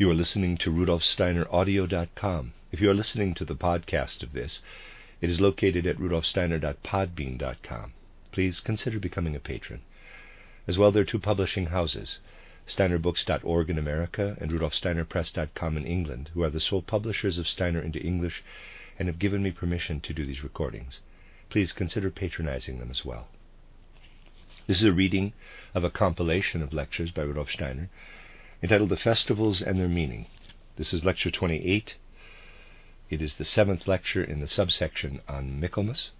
You are listening to rudolfsteineraudio.com. If you are listening to the podcast of this, it is located at rudolfsteiner.podbean.com. Please consider becoming a patron. As well, there are two publishing houses, steinerbooks.org in America and rudolfsteinerpress.com in England, who are the sole publishers of Steiner into English and have given me permission to do these recordings. Please consider patronizing them as well. This is a reading of a compilation of lectures by Rudolf Steiner entitled The Festivals and Their Meaning. This is lecture 28. It is the seventh lecture in the subsection on Michaelmas.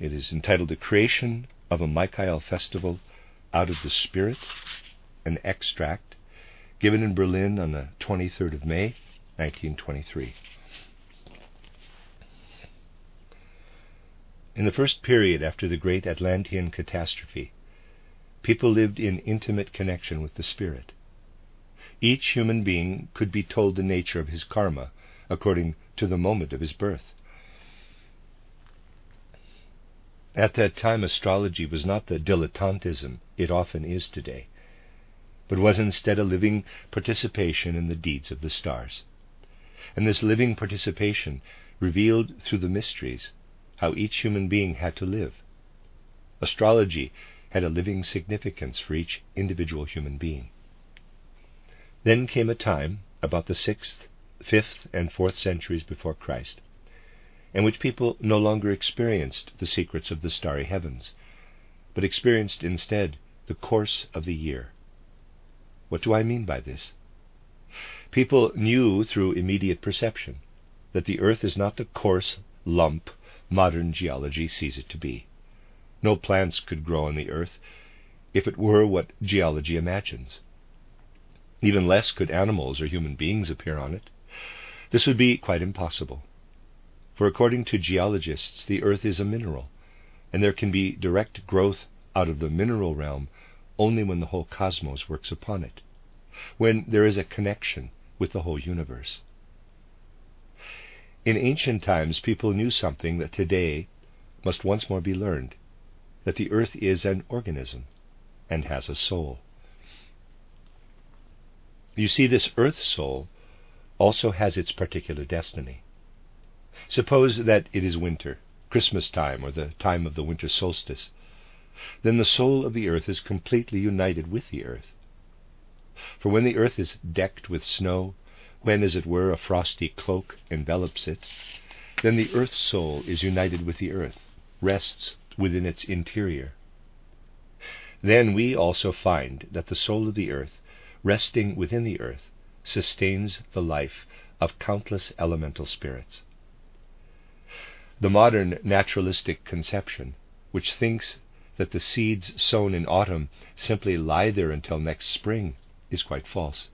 It is entitled The Creation of a Michael Festival Out of the Spirit, an extract given in Berlin on the 23rd of May, 1923. In the first period after the great Atlantean catastrophe, people lived in intimate connection with the Spirit. Each human being could be told the nature of his karma according to the moment of his birth. At that time, astrology was not the dilettantism it often is today, but was instead a living participation in the deeds of the stars. And this living participation revealed through the mysteries how each human being had to live. Astrology had a living significance for each individual human being. Then came a time, about the sixth, fifth, and fourth centuries before Christ, in which people no longer experienced the secrets of the starry heavens, but experienced instead the course of the year. What do I mean by this? People knew through immediate perception that the earth is not the coarse lump modern geology sees it to be. No plants could grow on the earth if it were what geology imagines. Even less could animals or human beings appear on it. This would be quite impossible. For according to geologists, the earth is a mineral, and there can be direct growth out of the mineral realm only when the whole cosmos works upon it, when there is a connection with the whole universe. In ancient times, people knew something that today must once more be learned that the earth is an organism and has a soul. You see, this earth soul also has its particular destiny. Suppose that it is winter, Christmas time, or the time of the winter solstice. Then the soul of the earth is completely united with the earth. For when the earth is decked with snow, when, as it were, a frosty cloak envelops it, then the earth soul is united with the earth, rests within its interior. Then we also find that the soul of the earth resting within the earth, sustains the life of countless elemental spirits. The modern naturalistic conception, which thinks that the seeds sown in autumn simply lie there until next spring, is quite false.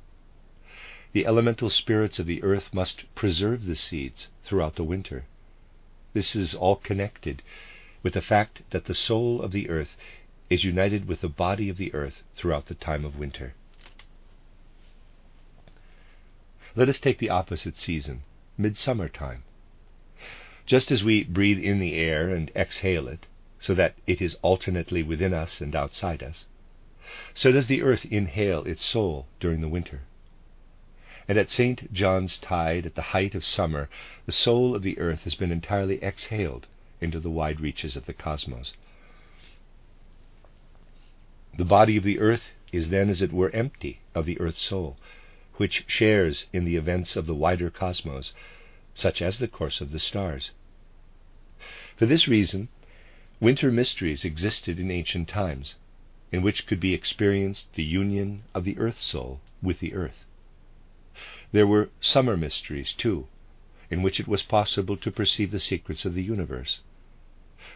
The elemental spirits of the earth must preserve the seeds throughout the winter. This is all connected with the fact that the soul of the earth is united with the body of the earth throughout the time of winter. Let us take the opposite season, midsummer time. Just as we breathe in the air and exhale it, so that it is alternately within us and outside us, so does the earth inhale its soul during the winter. And at St. John's tide, at the height of summer, the soul of the earth has been entirely exhaled into the wide reaches of the cosmos. The body of the earth is then, as it were, empty of the earth soul, which shares in the events of the wider cosmos, such as the course of the stars. For this reason, winter mysteries existed in ancient times, in which could be experienced the union of the earth soul with the earth. There were summer mysteries, too, in which it was possible to perceive the secrets of the universe,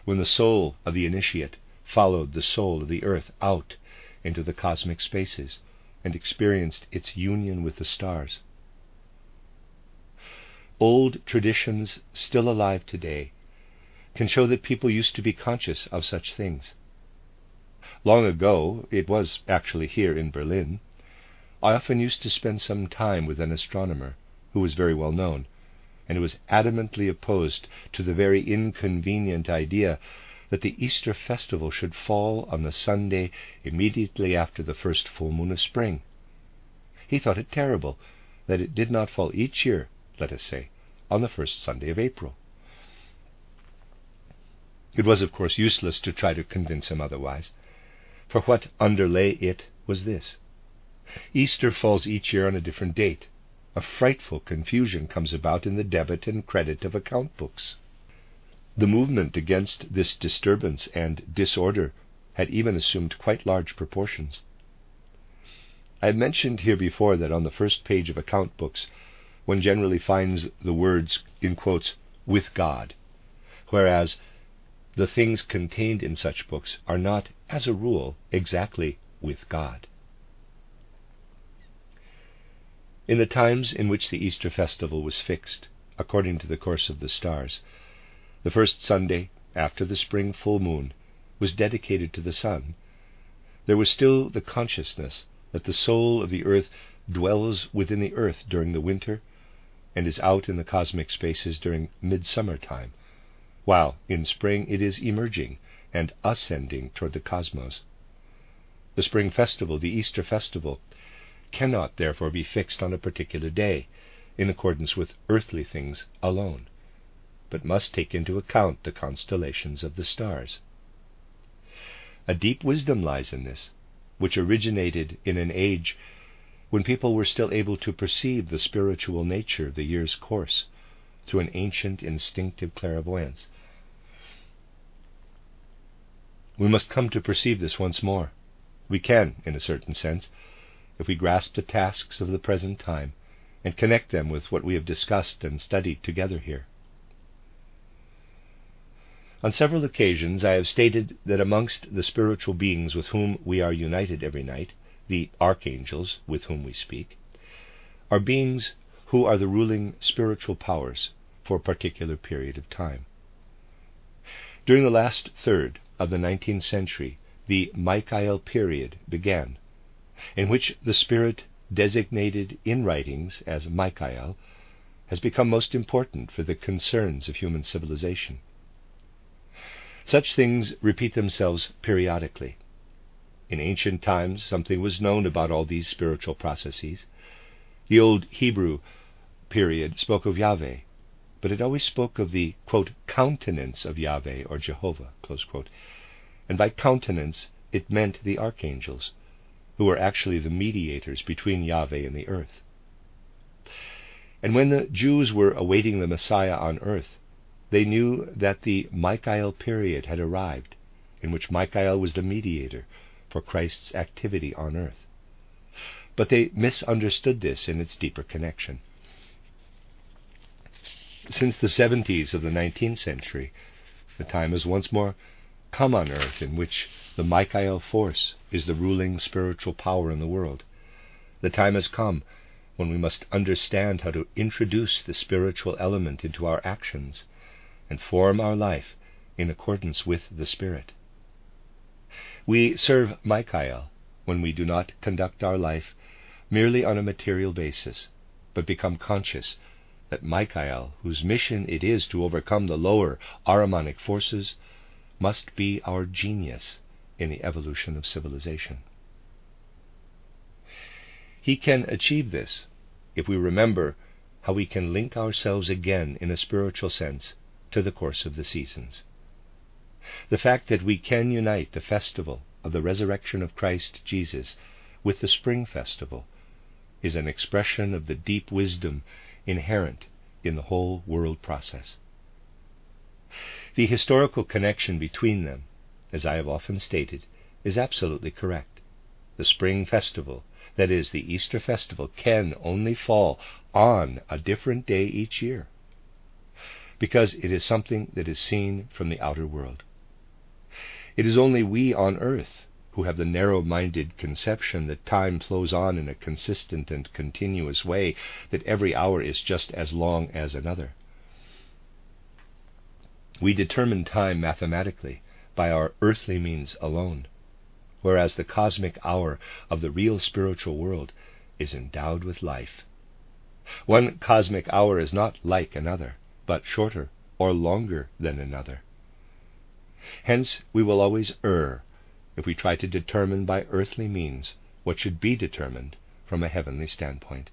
when the soul of the initiate followed the soul of the earth out into the cosmic spaces and experienced its union with the stars. Old traditions, still alive today, can show that people used to be conscious of such things. Long ago, it was actually here in Berlin, I often used to spend some time with an astronomer who was very well known, and was adamantly opposed to the very inconvenient idea that the Easter festival should fall on the Sunday immediately after the first full moon of spring. he thought it terrible that it did not fall each year, let us say, on the first Sunday of April. It was, of course, useless to try to convince him otherwise, for what underlay it was this Easter falls each year on a different date. A frightful confusion comes about in the debit and credit of account books. The movement against this disturbance and disorder had even assumed quite large proportions. I have mentioned here before that on the first page of account books one generally finds the words, in quotes, with God, whereas the things contained in such books are not, as a rule, exactly with God. In the times in which the Easter festival was fixed, according to the course of the stars, the first Sunday after the spring full moon was dedicated to the sun, there was still the consciousness that the soul of the earth dwells within the earth during the winter and is out in the cosmic spaces during midsummer time, while in spring it is emerging and ascending toward the cosmos. The spring festival, the Easter festival, cannot therefore be fixed on a particular day, in accordance with earthly things alone, but must take into account the constellations of the stars. A deep wisdom lies in this, which originated in an age when people were still able to perceive the spiritual nature of the year's course through an ancient instinctive clairvoyance. We must come to perceive this once more. We can, in a certain sense, if we grasp the tasks of the present time and connect them with what we have discussed and studied together here. On several occasions I have stated that amongst the spiritual beings with whom we are united every night, the archangels with whom we speak, are beings who are the ruling spiritual powers for a particular period of time. During the last third of the 19th century, the Michael period began, in which the spirit designated in writings as Michael has become most important for the concerns of human civilization. Such things repeat themselves periodically. In ancient times, something was known about all these spiritual processes. The old Hebrew period spoke of Yahweh, but it always spoke of the quote, countenance of Yahweh or Jehovah, and by countenance it meant the archangels, who were actually the mediators between Yahweh and the earth. And when the Jews were awaiting the Messiah on earth, they knew that the Michael period had arrived, in which Michael was the mediator for Christ's activity on earth. But they misunderstood this in its deeper connection. Since the 70s of the 19th century, the time has once more come on earth in which the Michael force is the ruling spiritual power in the world. The time has come when we must understand how to introduce the spiritual element into our actions and form our life in accordance with the Spirit. We serve Michael when we do not conduct our life merely on a material basis, but become conscious that Michael, whose mission it is to overcome the lower Ahrimanic forces, must be our genius in the evolution of civilization. He can achieve this if we remember how we can link ourselves again in a spiritual sense to the course of the seasons. The fact that we can unite the festival of the resurrection of Christ Jesus with the spring festival is an expression of the deep wisdom inherent in the whole world process. The historical connection between them, as I have often stated, is absolutely correct. The spring festival, that is, the Easter festival, can only fall on a different day each year because it is something that is seen from the outer world. It is only we on earth who have the narrow minded conception that time flows on in a consistent and continuous way, that every hour is just as long as another. We determine time mathematically by our earthly means alone, whereas the cosmic hour of the real spiritual world is endowed with life. One cosmic hour is not like another, but shorter or longer than another. Hence, we will always err if we try to determine by earthly means what should be determined from a heavenly standpoint.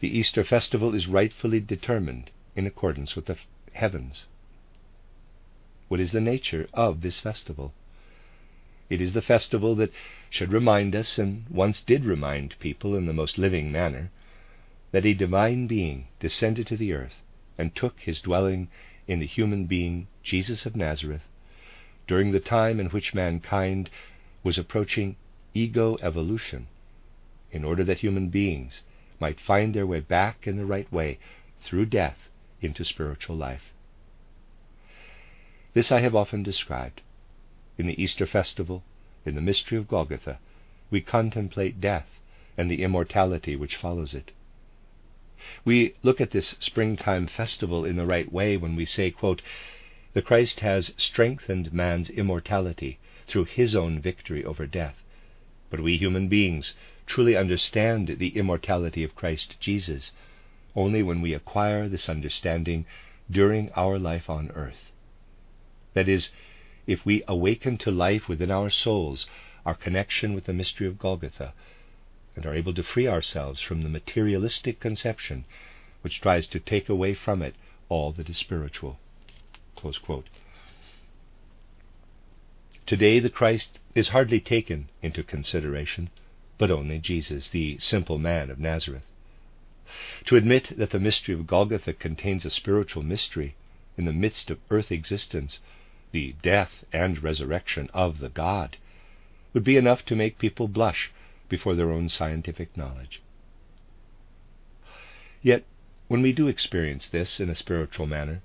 The Easter festival is rightfully determined in accordance with the heavens. What is the nature of this festival? It is the festival that should remind us, and once did remind people in the most living manner, that a divine being descended to the earth and took his dwelling in the human being, Jesus of Nazareth, during the time in which mankind was approaching ego evolution, in order that human beings might find their way back in the right way through death into spiritual life. This I have often described. In the Easter festival, in the mystery of Golgotha, we contemplate death and the immortality which follows it. We look at this springtime festival in the right way when we say, quote, The Christ has strengthened man's immortality through his own victory over death. But we human beings truly understand the immortality of Christ Jesus only when we acquire this understanding during our life on earth. That is, if we awaken to life within our souls our connection with the mystery of Golgotha, and are able to free ourselves from the materialistic conception which tries to take away from it all that is spiritual. Today, the Christ is hardly taken into consideration but only Jesus, the simple man of Nazareth. To admit that the mystery of Golgotha contains a spiritual mystery in the midst of earth existence, the death and resurrection of the God, would be enough to make people blush before their own scientific knowledge. Yet, when we do experience this in a spiritual manner,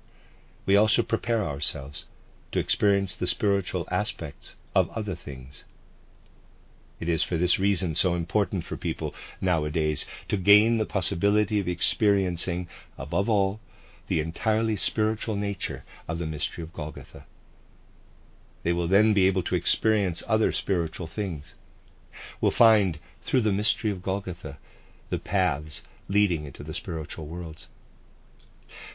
we also prepare ourselves to experience the spiritual aspects of other things. It is for this reason so important for people nowadays to gain the possibility of experiencing, above all, the entirely spiritual nature of the mystery of Golgotha. They will then be able to experience other spiritual things, will find through the mystery of Golgotha the paths leading into the spiritual worlds.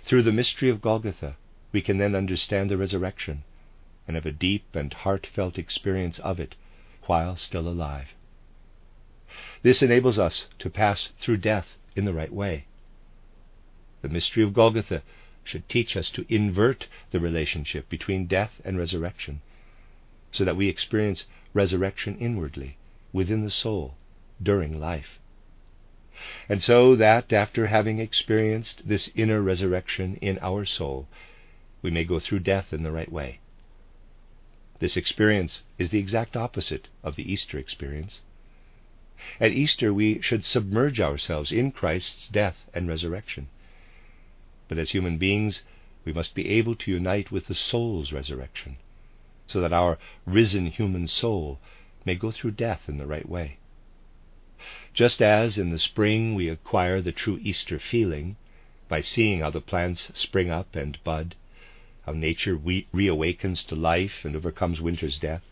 Through the mystery of Golgotha, we can then understand the resurrection and have a deep and heartfelt experience of it while still alive. This enables us to pass through death in the right way. The mystery of Golgotha should teach us to invert the relationship between death and resurrection, so that we experience resurrection inwardly, within the soul, during life. And so that after having experienced this inner resurrection in our soul, we may go through death in the right way. This experience is the exact opposite of the Easter experience. At Easter, we should submerge ourselves in Christ's death and resurrection. But as human beings, we must be able to unite with the soul's resurrection, so that our risen human soul may go through death in the right way. Just as in the spring we acquire the true Easter feeling by seeing how the plants spring up and bud, how nature re- reawakens to life and overcomes winter's death,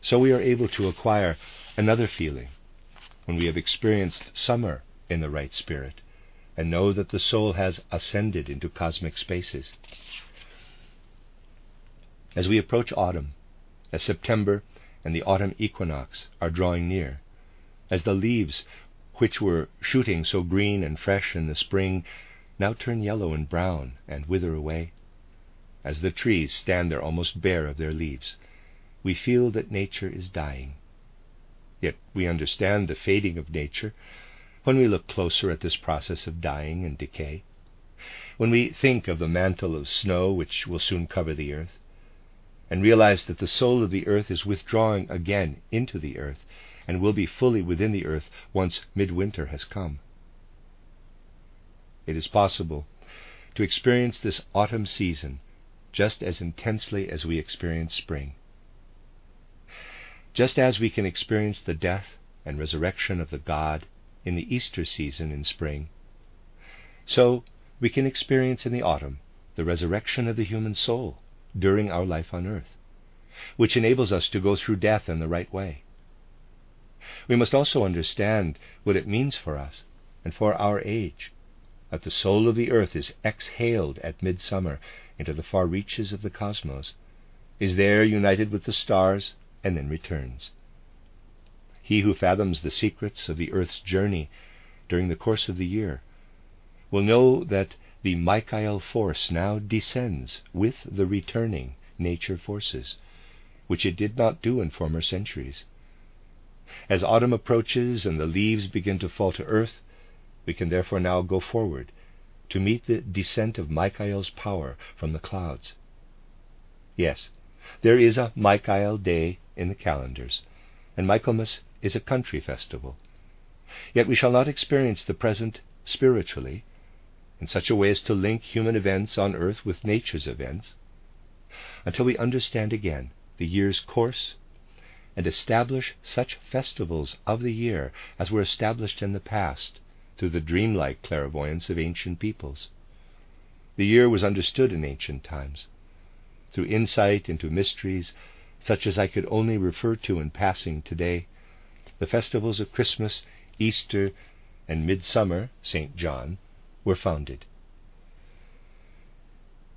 so we are able to acquire another feeling when we have experienced summer in the right spirit and know that the soul has ascended into cosmic spaces. As we approach autumn, as September and the autumn equinox are drawing near, as the leaves which were shooting so green and fresh in the spring now turn yellow and brown and wither away, as the trees stand there almost bare of their leaves, we feel that nature is dying. Yet we understand the fading of nature when we look closer at this process of dying and decay. When we think of the mantle of snow which will soon cover the earth, and realize that the soul of the earth is withdrawing again into the earth and will be fully within the earth once midwinter has come. It is possible to experience this autumn season just as intensely as we experience spring. Just as we can experience the death and resurrection of the God in the Easter season in spring, so we can experience in the autumn the resurrection of the human soul during our life on earth, which enables us to go through death in the right way. We must also understand what it means for us and for our age that the soul of the earth is exhaled at midsummer into the far reaches of the cosmos, is there united with the stars, and then returns. he who fathoms the secrets of the earth's journey during the course of the year, will know that the Michael force now descends with the returning nature forces, which it did not do in former centuries. As autumn approaches and the leaves begin to fall to earth, we can therefore now go forward to meet the descent of Michael's power from the clouds. Yes, there is a Michael day in the calendars, and Michaelmas is a country festival. Yet we shall not experience the present spiritually, in such a way as to link human events on earth with nature's events, until we understand again the year's course and establish such festivals of the year as were established in the past through the dreamlike clairvoyance of ancient peoples. The year was understood in ancient times. Through insight into mysteries such as I could only refer to in passing today, the festivals of Christmas, Easter, and Midsummer, St. John, were founded.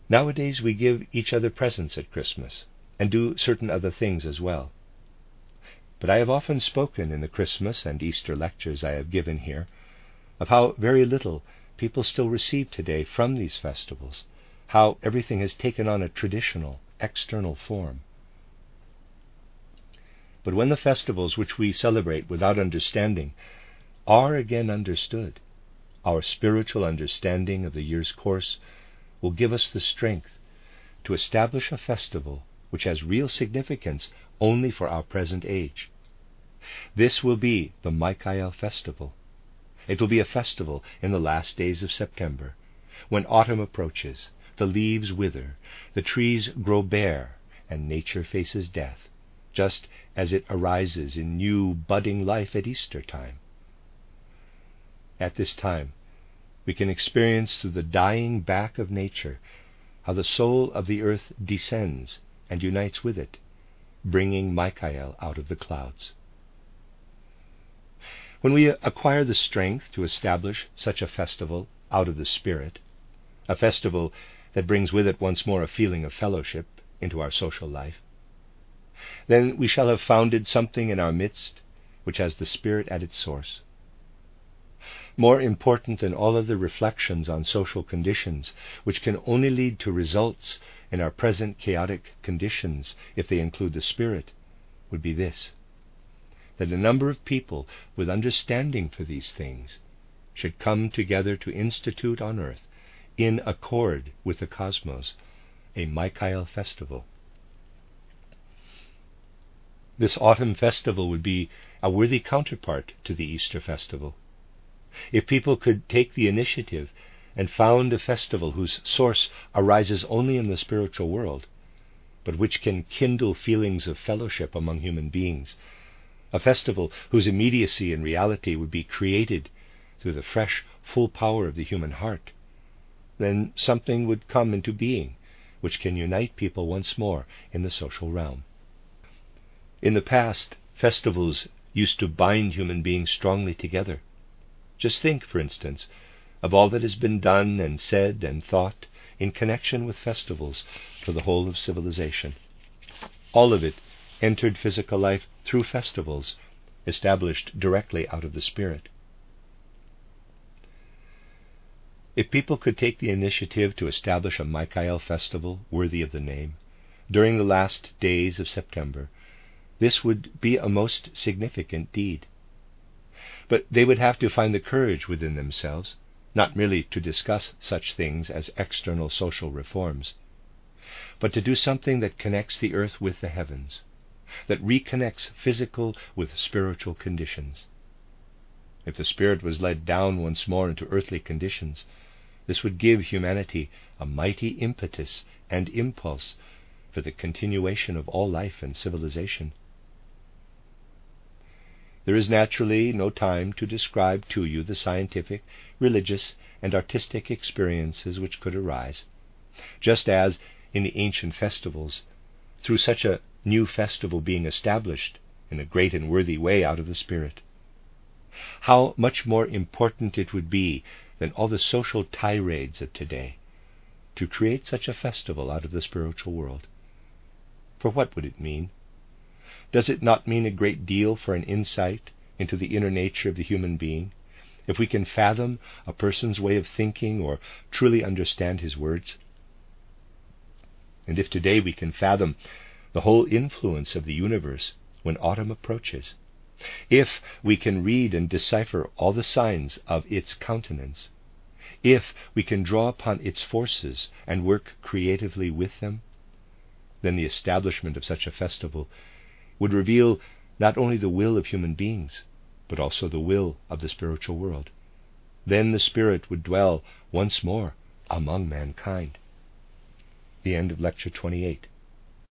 Nowadays we give each other presents at Christmas and do certain other things as well. But I have often spoken in the Christmas and Easter lectures I have given here of how very little people still receive today from these festivals, how everything has taken on a traditional, external form. But when the festivals which we celebrate without understanding are again understood, our spiritual understanding of the year's course will give us the strength to establish a festival which has real significance only for our present age. This will be the Michael festival. It will be a festival in the last days of September, when autumn approaches, the leaves wither, the trees grow bare, and nature faces death, just as it arises in new budding life at Easter time. At this time, we can experience through the dying back of nature how the soul of the earth descends and unites with it, bringing Michael out of the clouds. When we acquire the strength to establish such a festival out of the Spirit, a festival that brings with it once more a feeling of fellowship into our social life, then we shall have founded something in our midst which has the Spirit at its source. More important than all other reflections on social conditions, which can only lead to results in our present chaotic conditions if they include the Spirit, would be this that a number of people with understanding for these things should come together to institute on earth, in accord with the cosmos, a Michael festival. This autumn festival would be a worthy counterpart to the Easter festival. If people could take the initiative and found a festival whose source arises only in the spiritual world, but which can kindle feelings of fellowship among human beings, a festival whose immediacy and reality would be created through the fresh, full power of the human heart, then something would come into being which can unite people once more in the social realm. In the past, festivals used to bind human beings strongly together. Just think, for instance, of all that has been done and said and thought in connection with festivals for the whole of civilization. All of it entered physical life through festivals established directly out of the Spirit. If people could take the initiative to establish a Michael festival worthy of the name during the last days of September, this would be a most significant deed. But they would have to find the courage within themselves, not merely to discuss such things as external social reforms, but to do something that connects the earth with the heavens, that reconnects physical with spiritual conditions. If the spirit was led down once more into earthly conditions, this would give humanity a mighty impetus and impulse for the continuation of all life and civilization. There is naturally no time to describe to you the scientific, religious, and artistic experiences which could arise, just as in the ancient festivals, through such a new festival being established in a great and worthy way out of the Spirit. How much more important it would be than all the social tirades of today to create such a festival out of the spiritual world. For what would it mean? Does it not mean a great deal for an insight into the inner nature of the human being? If we can fathom a person's way of thinking or truly understand his words? And if today we can fathom the whole influence of the universe when autumn approaches, if we can read and decipher all the signs of its countenance, if we can draw upon its forces and work creatively with them, then the establishment of such a festival would reveal not only the will of human beings, but also the will of the spiritual world. Then the Spirit would dwell once more among mankind. The end of Lecture 28.